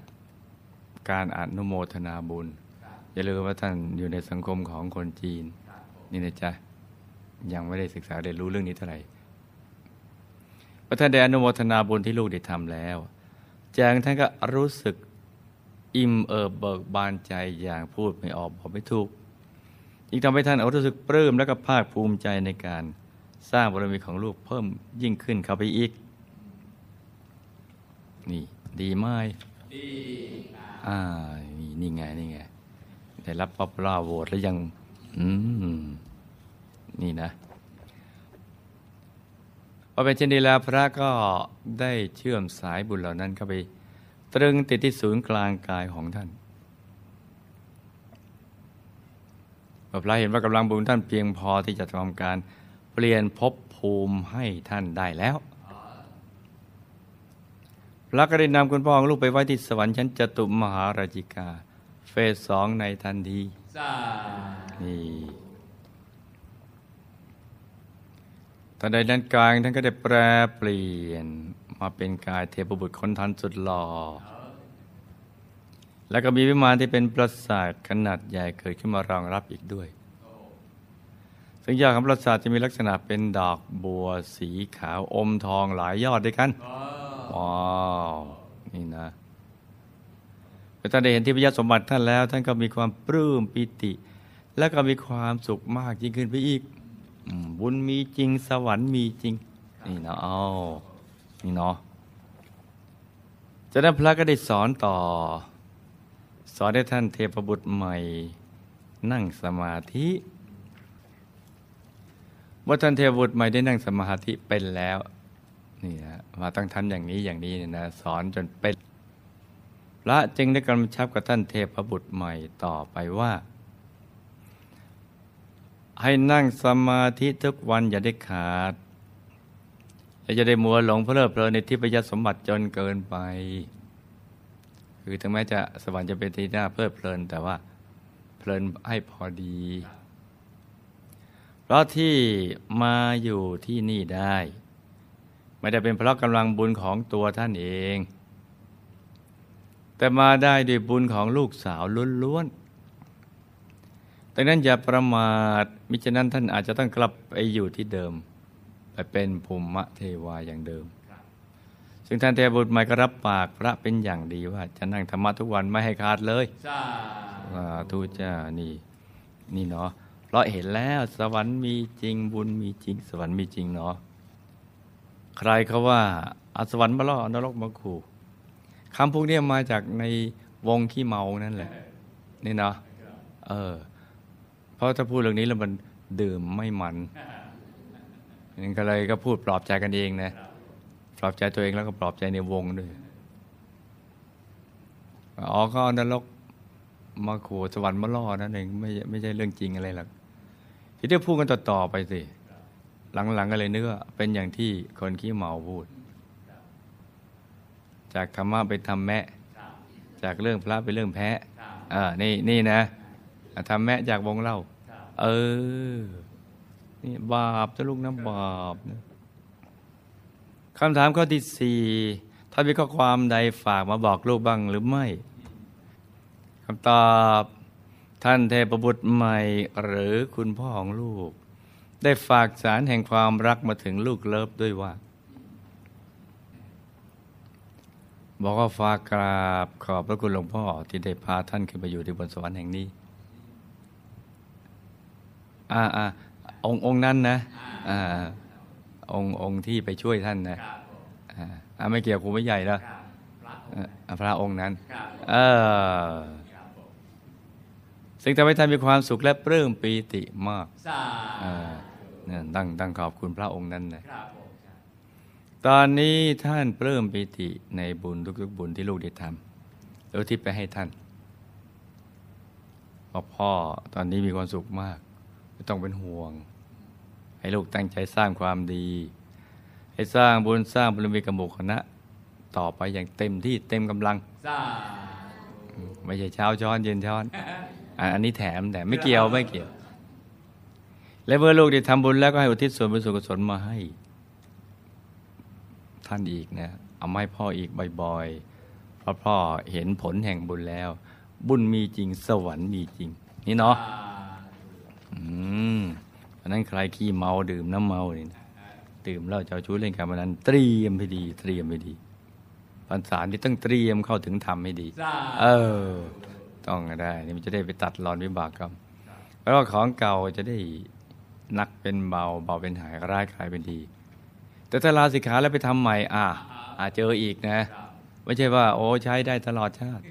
การอนุโมทนาบุญ อย่าลืมว่าท่านอยู่ในสังคมของคนจีน นี่นะจ๊ะ ยังไม่ได้ศึกษาได้รู้เรื่องนี้เท่าไหร่พระท่านได้อนุโมทนาบุญที่ลูกได้ทำแล้วจากนั้นท่านก็รู้สึกอิ่มเอิบเบิกบานใจอย่างพูดไม่ออกบอกไม่ถูกอีกทำให้ท่านรู้สึกปลื้มและก็ภาคภูมิใจในการสร้างบารมีของลูกเพิ่มยิ่งขึ้นเข้าไปอีก นี่ ดีไหมดีอ่านี่นี่ไงนี่ไง ได้รับป๊อปล่าโหวตแล้วยัง อืม นี่นะพอเป็นเช่นนี้แล้วพระก็ได้เชื่อมสายบุญเหล่านั้นเข้าไป ตรึงติดที่ศูนย์กลางกายของท่านเมื่อพระเห็นว่ากำลังบุญท่านเพียงพอที่จะทำการเปลี่ยนภพภูมิให้ท่านได้แล้วพระก็ได้นำคุณพ่อของลูกไปไว้ที่สวรรค์ชั้นจตุมหาราชิกา เฟสสองในทันทีสานี่ตอนใดนั้นกายท่านก็ได้แปรเปลี่ยนมาเป็นกายเทพบุตรคนทันสุดหล่อแล้วก็มีวิมานที่เป็นปราสาทขนาดใหญ่เกิดขึ้นมารองรับอีกด้วย ซึ่งยอดของปราสาทจะมีลักษณะเป็นดอกบัวสีขาวอมทองหลายยอดด้วยกัน ว้าว นี่นะ เมื่อท่านได้เห็นที่พยสมบัติท่านแล้ว ท่านก็มีความปลื้มปิติ และก็มีความสุขมากยิ่งขึ้นไปอีกบุญมีจริงสวรรค์มีจริง นี่นะเอานี่เนาะจากนั้นพระก็ได้สอนต่อ สอนให้ท่านเทพบุตรใหม่ นั่งสมาธิเมื่อท่านเทพบุตรใหม่ได้นั่งสมาธิเป็นแล้วนี่นะมาต้องทำอย่างนี้อย่างนี้เนี่ยนะสอนจนเป็น พระจึงได้กำชับกับท่านเทพบุตรใหม่ต่อไปว่า ให้นั่งสมาธิทุกวันอย่าได้ขาด และจะได้มัวหลงเพลิดเพลินในทิพยสมบัติจนเกินไป คือถึงแม้จะสวรรค์จะเป็นที่น่าเพลิดเพลินแต่ว่าเพลินให้พอดี เพราะที่มาอยู่ที่นี่ได้ ไม่ได้เป็นเพราะกำลังบุญของตัวท่านเอง แต่มาได้ด้วยบุญของลูกสาวล้วนๆดังนั้นอย่าประมาทมิฉะนั้นท่านอาจจะต้องกลับไปอยู่ที่เดิม ไปเป็นภูมิเทวาอย่างเดิม ซึ่งท่านเทพบุตรใหม่ก็รับปากพระเป็นอย่างดีว่า จะนั่งธรรมะทุกวันไม่ให้ขาดเลยสาธุจ้านี่ นี่เนาะเพราะเห็นแล้วสวรรค์มีจริงบุญมีจริง สวรรค์มีจริงเนาะใครเขาว่าอสวรรค์มาล่อนรกมาขู่ คำพวกนี้มาจากในวงขี้เมานั่นแหละ นี่เนาะเออเพราะถ้าพูดเรื่องนี้แล้วมันดื่มไม่มันนั่นก็เลยก็พูดปลอบใจกันเองนะปลอบใจตัวเองแล้วก็ปลอบใจในวงด้วยอ๋อก็อนรกมาขู่สวรรค์มาล่อนั่นเองไม่ไม่ใช่เรื่องจริงอะไรหรอกที่ได้พูดกันต่อๆไปสิ หลังๆก็เลยนึกว่าเป็นอย่างที่คนขี้เมาพูด จากธรรมะไปทำแมะ จากเรื่องพระไปเรื่องแพะเออนี่นี่นะทำแมะจากวงเล่า เออ นี่บาปจะลูกนะบาปนะคำถามข้อที่สี่ถ้ามีข้อความใดฝากมาบอกลูกบ้างหรือไม่คำตอบท่านเทพบุตรใหม่หรือคุณพ่อของลูก ได้ฝากสารแห่งความรักมาถึงลูกเลิฟด้วยว่า บอกว่าฝากกราบขอบพระคุณหลวงพ่อที่ได้พาท่านขึ้นไปอยู่ที่บนสวรรค์แห่งนี้ อ่าอ่าองค์องค์นั้นนะ อ่า องค์องค์ที่ไปช่วยท่านนะ อ่าไม่เกี่ยวครูไม่ใหญ่แล้วพระองค์เอ่อพระองค์นั้น เออครับผมซึ่งทำให้ท่านมีความสุขและปลื้มปีติมากสาเนี่ยตั้งตั้งขอบคุณพระองค์นั้นนะครับ ตอนนี้ท่านปลื้มปีติในบุญทุกๆบุญที่ลูกได้ทำแล้วที่ไปให้ท่านบอกพ่อตอนนี้มีความสุขมาก ไม่ต้องเป็นห่วง ให้ลูกตั้งใจสร้างความดี ให้สร้างบุญสร้างบารมีกับหมู่คณะ ต่อไปอย่างเต็มที่เต็มกำลังสาไม่ใช่เช้าช้อนเย็นช้อนอะอันนี้แถมแต่ไม่เกี่ยวไม่เกี่ยว และเมื่อลูกได้ทำบุญแล้วก็ให้อุทิศส่วนบุญส่วนกุศลมาให้ ท่านอีกนะเอามาให้พ่ออีกบ่อยๆ เพราะพ่อเห็นผลแห่งบุญแล้ว บุญมีจริงสวรรค์มีจริง นี่เนาะอืมเพราะฉะนั้นใครขี้เมาดื่มน้ำเมานี่นะดื่มเหล้าเจ้าชู้เล่นการพนันเตรียมให้ดี เตรียมให้ดีพรรษานี่ต้องเตรียมเข้าถึงธรรมให้ดีสาเออ ต้องได้นี่มันจะได้ไปตัดรอนวิบากกรรมเพราะว่าของเก่าจะได้นักเป็นเบาเบาเป็นหายร้ายกลายเป็นดี แต่ถ้าลาสิกขาแล้วไปทำใหม่ อะอาจเจออีกนะ ไม่ใช่ว่า โอ้ใช้ได้ตลอดชาติ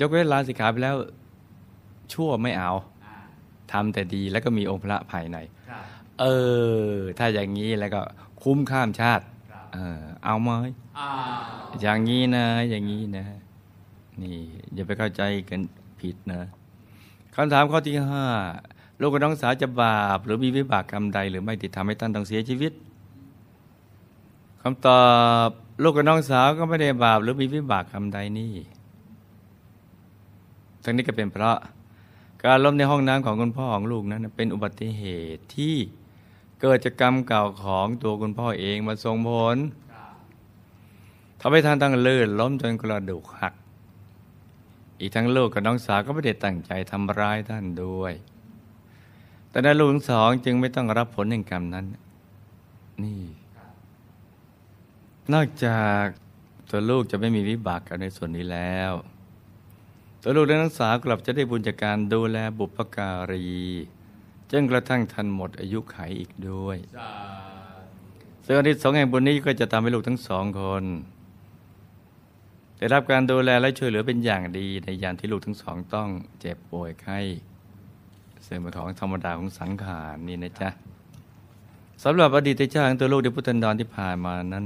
ยกเว้นลาสิกขาไปแล้ว ชั่วไม่เอาอ่าทำแต่ดีแล้วก็มีองค์พระภายใน เออ ถ้าอย่างนี้แล้วก็คุ้มข้ามชาติ เออเอาไหมอย่างนี้นะ อย่างนี้นะ นี่อย่าไปเข้าใจกันผิดนะคำถามข้อที่ห้า ลูกกับน้องสาวจะบาป หรือมีวิบากกรรมใด หรือไม่ที่ทำให้ท่านต้องเสียชีวิตคำตอบลูกกับน้องสาวก็ไม่ได้บาป หรือมีวิบากกรรมใดนี่ทั้งนี้ก็เป็นเพราะการล้มในห้องน้ำของคุณพ่อของลูกนั้น เป็นอุบัติเหตุที่เกิดจากกรรมเก่าของตัวคุณพ่อเองมาส่งผลทำให้ท่านต้องเลื่อนล้มจนกระดูกหัก อีกทั้งลูกกับน้องสาวก็ไม่ได้ตั้งใจทำร้ายท่านด้วย แต่นั้นลูกทั้งสองจึงไม่ต้องรับผลแห่งกรรมนั้น นี่ นอกจากตัวลูกจะไม่มีวิบากกรรมในส่วนนี้แล้ว ตัวลูกและน้องสาวกลับจะได้บุญจากการดูแลบุปการีจนกระทั่งท่านหมดอายุไขอีกด้วยสาซึ่งอาทิตย์สองแห่งบุญนี้ก็จะทำให้ลูกทั้งสองคนได้รับการดูแลและช่วยเหลือเป็นอย่างดีในยามที่ลูกทั้งสองต้องเจ็บป่วยไข้ ซึ่งเป็นของธรรมดาของสังขารนี่นะจ๊ะสำหรับอดีตชาติของตัวลูกในพุทธันดรที่ผ่านมานั้น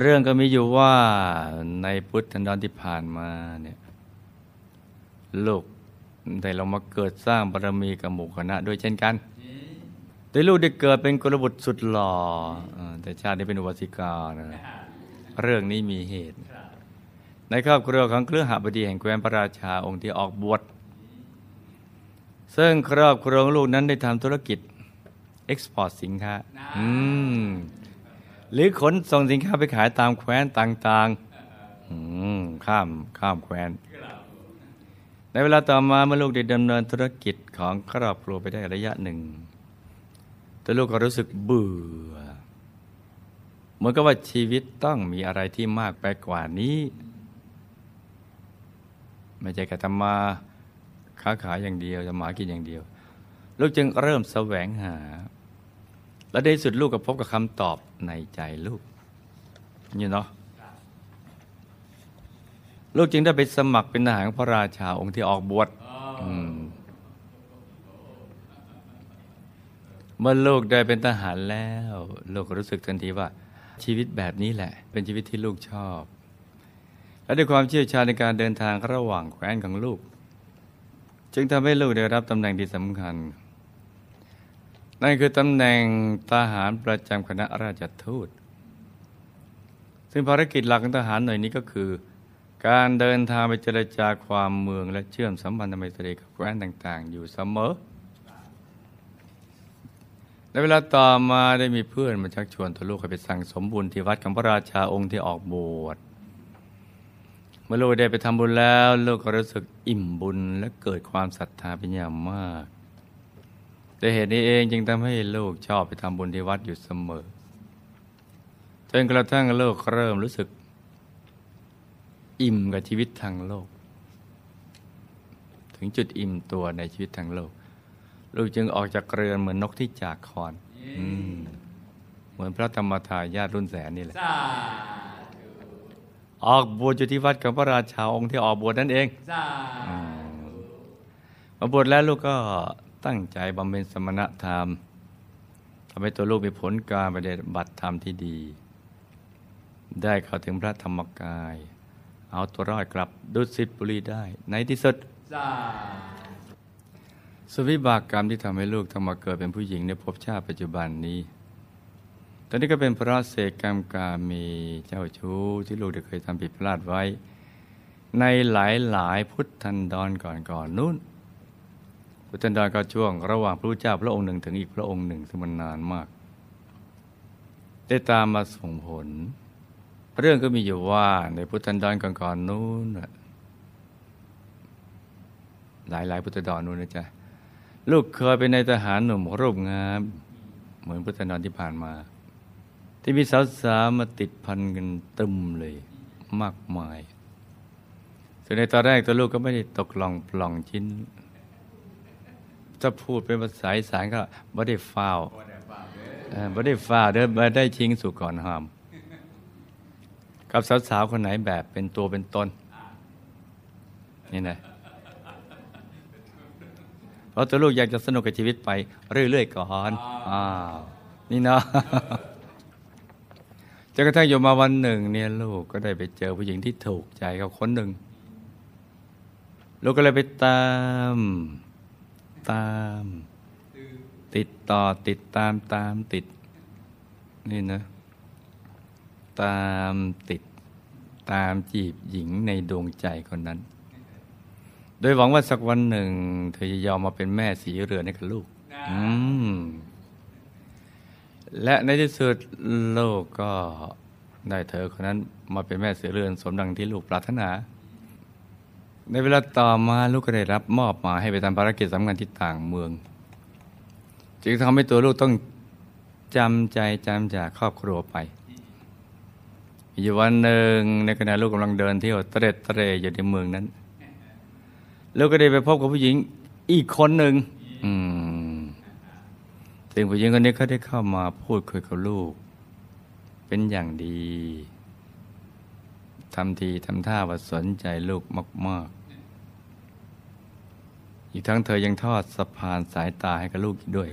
เรื่องก็มีอยู่ว่าในพุทธันดรที่ผ่านมาเนี่ยลูกได้ลงมาเกิดสร้างบารมีกับหมู่คณะด้วยเช่นกันโดยลูกได้เกิดเป็นกุลบุตรสุดหล่อเอแต่ชาตินี้เป็นอุบาสิกานะเรื่องนี้มีเหตุ ในครอบครัวของเครือหบดีแห่งแคว้นพระราชาองค์ที่ออกบวช ซึ่งครอบครัวของลูกนั้นได้ทำธุรกิจเอ็กซ์พอร์ตสินค้าอืมหรือขนส่งสินค้าไปขายตามแคว้นต่างๆอืมข้ามข้ามแคว้น ในเวลาต่อมาเมื่อลูกได้ดำเนินธุรกิจของครอบครัวไปได้ระยะหนึ่ง แต่ลูกก็รู้สึกเบื่อเหมือนกับว่าชีวิตต้องมีอะไรที่มากไปกว่านี้ ไม่ใช่แค่ทำมา ค้าขายอย่างเดียวจะหมากินอย่างเดียว ลูกจึงเริ่มแสวงหา และในสุดลูกก็พบกับคำตอบในใจลูกนี่เนาะลูกจึงได้ไปสมัครเป็นทหารพระราชาองค์ที่ออกบวชเมื่อลูกได้เป็นทหารแล้ว ลูกก็รู้สึกทันทีว่า ชีวิตแบบนี้แหละ เป็นชีวิตที่ลูกชอบ และด้วยความเชี่ยวชาญในการเดินทางระหว่างแคว้นของลูก จึงทำให้ลูกได้รับตำแหน่งที่สำคัญ นั่นคือตำแหน่งทหารประจำคณะราชทูต ซึ่งภารกิจหลักของทหารหน่วยนี้ก็คือ การเดินทางไปเจรจาความเมืองและเชื่อมสัมพันธไมตรีกับแคว้นต่าง ๆ อยู่เสมอในเวลาต่อมาได้มีเพื่อนมาชักชวนตัวลูกให้ไปสั่งสมบุญที่วัดของพระราชาองค์ที่ออกบวช เมื่อลูกได้ไปทำบุญแล้ว ลูกก็รู้สึกอิ่มบุญและเกิดความศรัทธาเป็นอย่างมากแต่เหตุนี้เองจึงทำให้ลูกชอบไปทำบุญที่วัดอยู่เสมอจนกระทั่งโลกเริ่มรู้สึก อิ่มกับชีวิตทางโลก ถึงจุดอิ่มตัวในชีวิตทางโลก ลูกจึงออกจากเรือนเหมือนนกที่จากคอนเหมือนพระธรรมทายาทรุ่นแสนนี่แหละ ออกบวชอยู่ที่วัดของพระราชาองค์ที่ออกบวชนั่นเองสามาบวชแล้วลูกก็ตั้งใจบำเพ็ญสมณธรรมทำให้ตัวลูกมีผลการปฏิบัติธรรมที่ดี ได้เข้าถึงพระธรรมกาย เอาตัวรอดกลับดุสิตบุรีได้ ในที่สุดสาสวิบากกรรมที่ทำให้ลูกต้องมาเกิดเป็นผู้หญิงในภพชาติปัจจุบันนี้ ตอนนี้ก็เป็นเพราะเศษกรรมกามีเจ้าชู้ที่ลูกได้เคยทำผิดพลาดไว้ ในหลายหลายพุทธันดรก่อนก่อนๆนู้น พุทธันดรก็ช่วงระหว่างพระพุทธเจ้าพระองค์หนึ่งถึงอีกพระองค์หนึ่งซึ่งมันนานมาก ได้ตามมาส่งผล เรื่องก็มีอยู่ว่าในพุทธันดรก่อนก่อนๆนู้นหลายหลายพุทธันดรนู้นนะจ๊ะลูกเคยเป็นในายทหารหนุ่มรูปงามเหมือนพุทธันดรที่ผ่านมา ที่มีสาวๆมาติดพันกันตึมเลยมากมายส่วนในตอนแรกตัวลูกก็ไม่ได้ตกลองปล่องชิ้นถ้าพูดเป็นภาษาอีสานก็บ่ได้ฟ้าวบ่ได้ฟ้าวเด้อบ่ได้ชิงสู่ก่อนหามกับสาวๆคนไหนแบบเป็นตัวเป็นตนนี่นะเพราะตัวลูกอยากจะสนุกกับชีวิตไปเรื่อยๆก่อนอ้าวนี่เนาะ จนกระทั่งอยู่มาวันหนึ่งเนี่ยลูกก็ได้ไปเจอผู้หญิงที่ถูกใจเขาคนหนึ่ง ลูกก็เลยไปตามตาม ติดต่อติดตามตามติด นี่นะ ตามติดตามจีบหญิงในดวงใจคนนั้น โดยหวังว่าสักวันหนึ่ง เธอจะยอมมาเป็นแม่สีเรือนให้กับลูก อืม และในที่สุดโลกก็ได้เธอคนนั้นมาเป็นแม่เสีเรือนสมดังที่ลูกปรารถนา ในเวลาต่อมาลูกก็ได้รับมอบหมายให้ไปทำภารกิจสำคัญที่ต่างเมือง จึงทำให้ตัวลูกต้องจำใจจำจากครอบครัวไปอยู่วันหนึ่งในขณะลูกกำลังเดินเที่ยวเตร็ดเตร่อยู่ในเมืองนั้น ลูกก็ได้ไปพบกับผู้หญิงอีกคนหนึ่งอืม ซึ่งผู้หญิงคนนี้เขาได้เข้ามาพูดคุยกับลูก เป็นอย่างดีทำทีทำท่าว่าสนใจลูกมาก ๆ อีกทั้งเธอยังทอดสะพานสายตาให้กับลูกอีกด้วย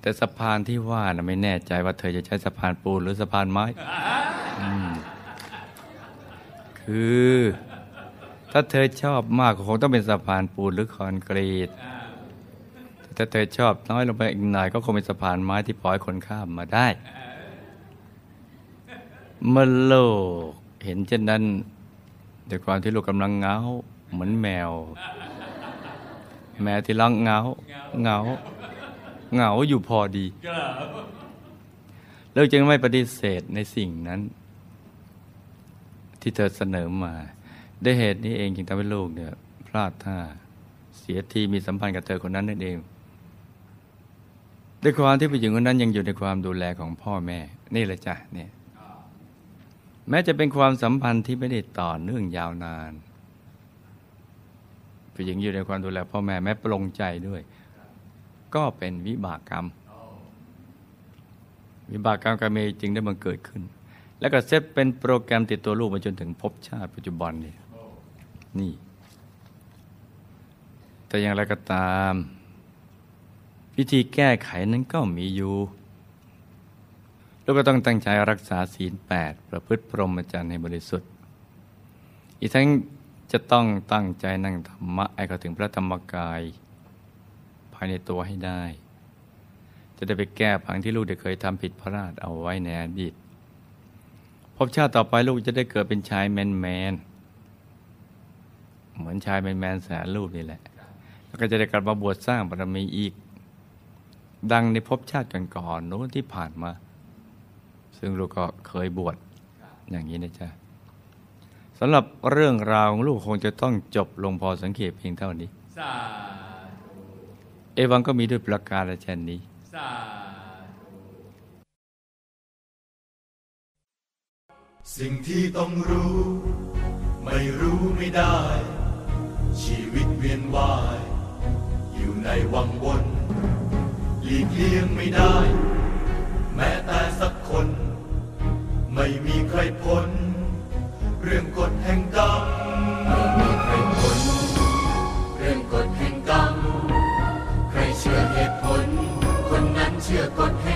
แต่สะพานที่ว่านะไม่แน่ใจว่าเธอจะใช้สะพานปูนหรือสะพานไม้มคือ ถ้าเธอชอบมากคงต้องเป็นสะพานปูนหรือคอนกรีต ถ้าเธอชอบน้อยลงไปอีกหน่อยก็คงเป็นสะพานไม้ที่ปล่อยคนข้ามมาได้ เมื่อโลกเห็นเช่นนั้นด้วยความที่ลูกกำลังเหงาเหมือนแมว แมวที่ร้องเหงาเหงาเหงาอยู่พอดีกล่าวจึงไม่ปฏิเสธในสิ่งนั้น ที่เธอเสนอมาด้วยเหตุนี้เองจึงทำให้ลูกเนี่ยพลาดท่าเสียทีมีสัมพันธ์กับเธอคนนั้นนั่นเอง ด้วยความที่ผู้หญิงคนนั้นยังอยู่ในความดูแลของพ่อแม่ นี่แหละจ้ะเนี่ยแม้จะเป็นความสัมพันธ์ที่ไม่ได้ต่อเนื่องยาวนานผู้หญิงอยู่ในความดูแลพ่อแม่แม้ปรงใจด้วย ก็เป็นวิบากกรรม วิบากกรรมกรรมเมจึงได้บังเกิดขึ้น แล้วก็เซตเป็นโปรแกรมติดตัวลูกมาจนถึงภพชาติปัจจุบันนี่นี่ แต่อย่างไรก็ตาม วิธีแก้ไขนั้นก็มีอยู่ลูกก็ต้องตั้งใจรักษาศีลแปดประพฤติพรหมจรรย์ให้บริสุทธิ์ อีกทั้งจะต้องตั้งใจนั่งธรรมะให้เขาถึงพระธรรมกาย ภายในตัวให้ได้ จะได้ไปแก้ผังที่ลูกได้เคยทำผิดพลาดเอาไว้ในอดีตพบชาติต่อไปลูกจะได้เกิดเป็นชายแมนแมนเหมือนชายแมนแมนแสนรูปนี่แหละ แล้วก็จะได้กลับมาบวชสร้างบารมีอีก ดังในภพชาติก่อนๆโน้นที่ผ่านมา ซึ่งลูกก็เคยบวชอย่างนี้นะจ๊ะสำหรับเรื่องราวของลูกคงจะต้องจบลงพอสังเกตเพียงเท่านี้สาเอวังก็มีด้วยประการเช่นนี้สาสิ่งที่ต้องรู้ ไม่รู้ไม่ได้ ชีวิตเวียนว่าย อยู่ในวังวน หลีกเลี่ยงไม่ได้ แม้แต่สักคน ไม่มีใครพ้น เรื่องกฎแห่งกรรมไม่มีใครพ้นเรื่องกฎแห่งกรรม ใครเชื่อเหตุผล คนนั้นเชื่อกฎแห